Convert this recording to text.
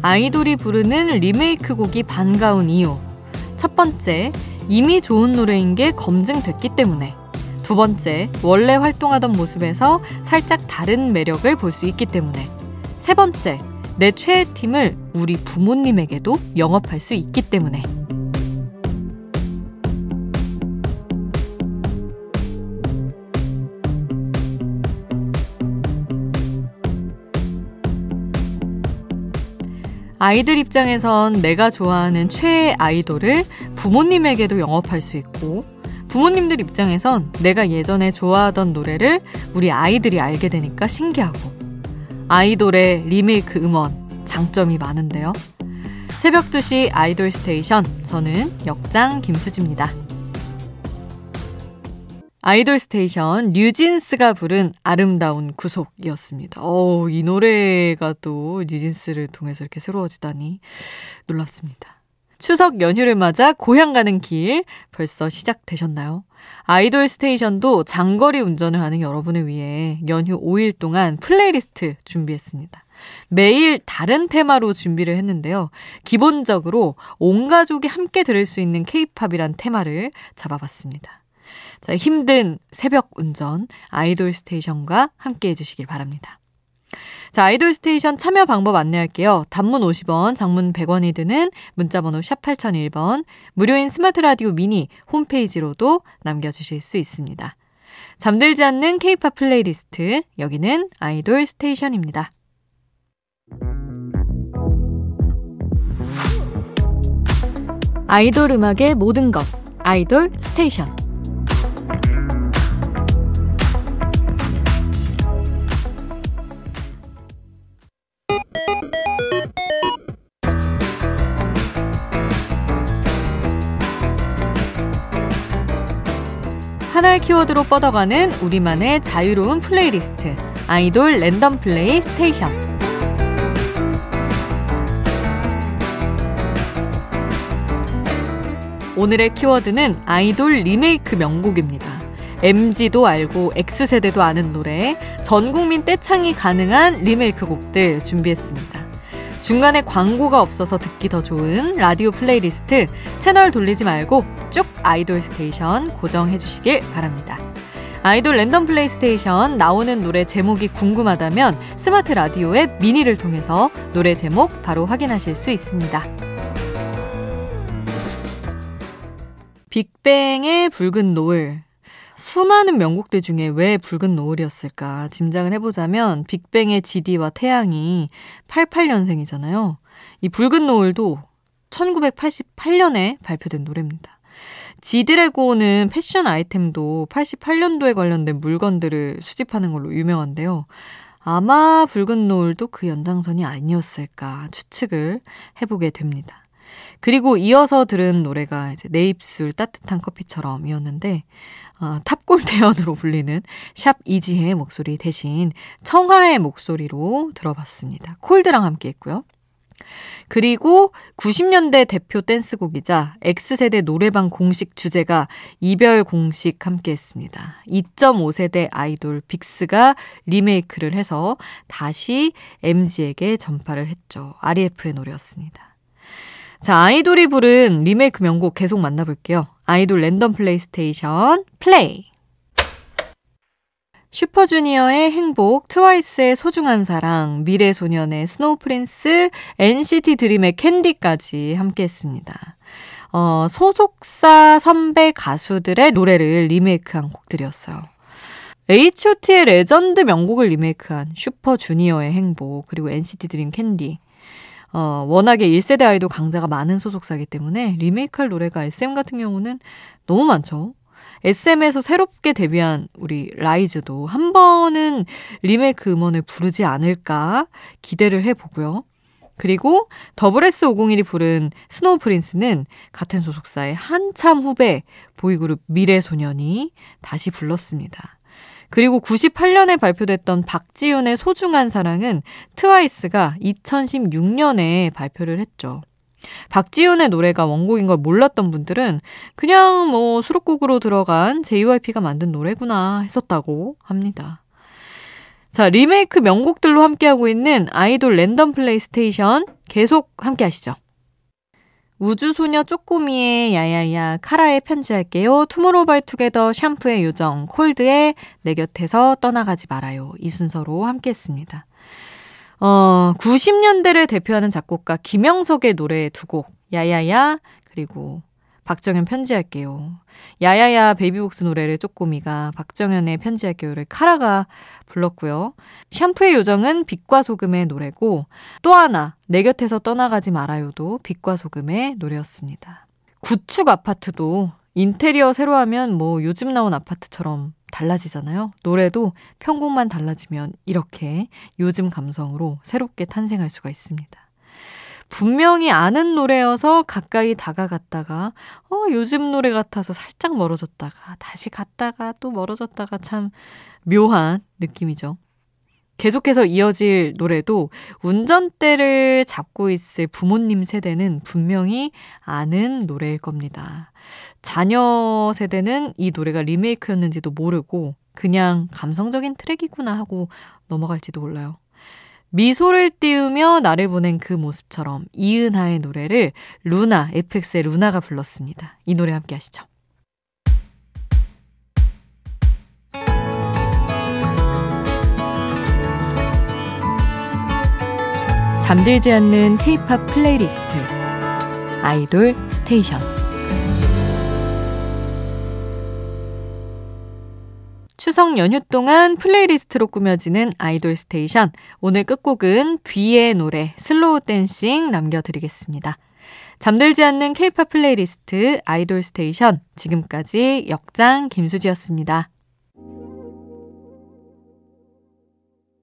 아이돌이 부르는 리메이크 곡이 반가운 이유. 첫 번째, 이미 좋은 노래인 게 검증됐기 때문에. 두 번째, 원래 활동하던 모습에서 살짝 다른 매력을 볼 수 있기 때문에. 세 번째, 내 최애 팀을 우리 부모님에게도 영업할 수 있기 때문에. 아이들 입장에선 내가 좋아하는 최애 아이돌을 부모님에게도 영업할 수 있고, 부모님들 입장에선 내가 예전에 좋아하던 노래를 우리 아이들이 알게 되니까 신기하고, 아이돌의 리메이크 음원, 장점이 많은데요. 새벽 2시 아이돌 스테이션, 저는 역장 김수지입니다. 아이돌 스테이션 뉴진스가 부른 아름다운 구속이었습니다. 어우, 이 노래가 또 뉴진스를 통해서 이렇게 새로워지다니 놀랍습니다. 추석 연휴를 맞아 고향 가는 길 벌써 시작되셨나요? 아이돌 스테이션도 장거리 운전을 하는 여러분을 위해 연휴 5일 동안 플레이리스트 준비했습니다. 매일 다른 테마로 준비를 했는데요. 기본적으로 온 가족이 함께 들을 수 있는 케이팝이란 테마를 잡아봤습니다. 자, 힘든 새벽 운전 아이돌 스테이션과 함께 해주시길 바랍니다. 자, 아이돌 스테이션 참여 방법 안내할게요. 단문 50원, 장문 100원이 드는 문자번호 샵 8001번, 무료인 스마트 라디오 미니 홈페이지로도 남겨주실 수 있습니다. 잠들지 않는 케이팝 플레이리스트, 여기는 아이돌 스테이션입니다. 아이돌 음악의 모든 것, 아이돌 스테이션. 하나의 키워드로 뻗어가는 우리만의 자유로운 플레이리스트. 아이돌 랜덤 플레이 스테이션. 오늘의 키워드는 아이돌 리메이크 명곡입니다. MZ도 알고 X세대도 아는 노래, 전 국민 떼창이 가능한 리메이크 곡들 준비했습니다. 중간에 광고가 없어서 듣기 더 좋은 라디오 플레이리스트 채널 돌리지 말고 쭉 아이돌 스테이션 고정해 주시길 바랍니다. 아이돌 랜덤 플레이 스테이션 나오는 노래 제목이 궁금하다면 스마트 라디오 앱 미니를 통해서 노래 제목 바로 확인하실 수 있습니다. 빅뱅의 붉은 노을. 수많은 명곡들 중에 왜 붉은 노을이었을까 짐작을 해보자면 빅뱅의 지디와 태양이 88년생이잖아요. 이 붉은 노을도 1988년에 발표된 노래입니다. 지드래곤은 패션 아이템도 88년도에 관련된 물건들을 수집하는 걸로 유명한데요. 아마 붉은 노을도 그 연장선이 아니었을까 추측을 해보게 됩니다. 그리고 이어서 들은 노래가 이제 내 입술 따뜻한 커피처럼이었는데 어, 탑골 대연으로 불리는 샵 이지혜의 목소리 대신 청하의 목소리로 들어봤습니다. 콜드랑 함께 했고요. 그리고 90년대 대표 댄스곡이자 X세대 노래방 공식 주제가 이별 공식 함께 했습니다. 2.5세대 아이돌 빅스가 리메이크를 해서 다시 MZ에게 전파를 했죠. REF의 노래였습니다. 자, 아이돌이 부른 리메이크 명곡 계속 만나볼게요. 아이돌 랜덤 플레이스테이션 플레이. 슈퍼주니어의 행복, 트와이스의 소중한 사랑, 미래소년의 스노우 프린스, NCT 드림의 캔디까지 함께 했습니다. 어, 소속사 선배 가수들의 노래를 리메이크한 곡들이었어요. H.O.T의 레전드 명곡을 리메이크한 슈퍼주니어의 행복, 그리고 NCT 드림 캔디. 어, 워낙에 1세대 아이돌 강자가 많은 소속사이기 때문에 리메이크할 노래가 SM 같은 경우는 너무 많죠. SM에서 새롭게 데뷔한 우리 라이즈도 한 번은 리메이크 음원을 부르지 않을까 기대를 해보고요. 그리고 더블 S501이 부른 스노우 프린스는 같은 소속사의 한참 후배 보이그룹 미래소년이 다시 불렀습니다. 그리고 98년에 발표됐던 박지윤의 소중한 사랑은 트와이스가 2016년에 발표를 했죠. 박지윤의 노래가 원곡인 걸 몰랐던 분들은 그냥 뭐 수록곡으로 들어간 JYP가 만든 노래구나 했었다고 합니다. 자, 리메이크 명곡들로 함께하고 있는 아이돌 랜덤 플레이스테이션 계속 함께 하시죠. 우주소녀 쪼꼬미의 야야야 카라의 편지할게요. 투모로우바이투게더 샴푸의 요정 콜드의 내 곁에서 떠나가지 말아요. 이 순서로 함께 했습니다. 어, 90년대를 대표하는 작곡가 김형석의 노래 두 곡, 야야야, 그리고 박정현 편지할게요. 야야야 베이비복스 노래를 쪼꼬미가 박정현의 편지할게요를 카라가 불렀고요. 샴푸의 요정은 빛과 소금의 노래고 또 하나 내 곁에서 떠나가지 말아요도 빛과 소금의 노래였습니다. 구축 아파트도 인테리어 새로 하면 뭐 요즘 나온 아파트처럼 달라지잖아요. 노래도 편곡만 달라지면 이렇게 요즘 감성으로 새롭게 탄생할 수가 있습니다. 분명히 아는 노래여서 가까이 다가갔다가 어 요즘 노래 같아서 살짝 멀어졌다가 다시 갔다가 또 멀어졌다가 참 묘한 느낌이죠. 계속해서 이어질 노래도 운전대를 잡고 있을 부모님 세대는 분명히 아는 노래일 겁니다. 자녀 세대는 이 노래가 리메이크였는지도 모르고 그냥 감성적인 트랙이구나 하고 넘어갈지도 몰라요. 미소를 띄우며 나를 보낸 그 모습처럼 이은하의 노래를 루나, FX의 루나가 불렀습니다. 이 노래 함께 하시죠. 잠들지 않는 K-팝 플레이리스트 아이돌 스테이션 추석 연휴 동안 플레이리스트로 꾸며지는 아이돌 스테이션. 오늘 끝곡은 뷔의 노래 슬로우 댄싱 남겨드리겠습니다. 잠들지 않는 케이팝 플레이리스트 아이돌 스테이션. 지금까지 역장 김수지였습니다.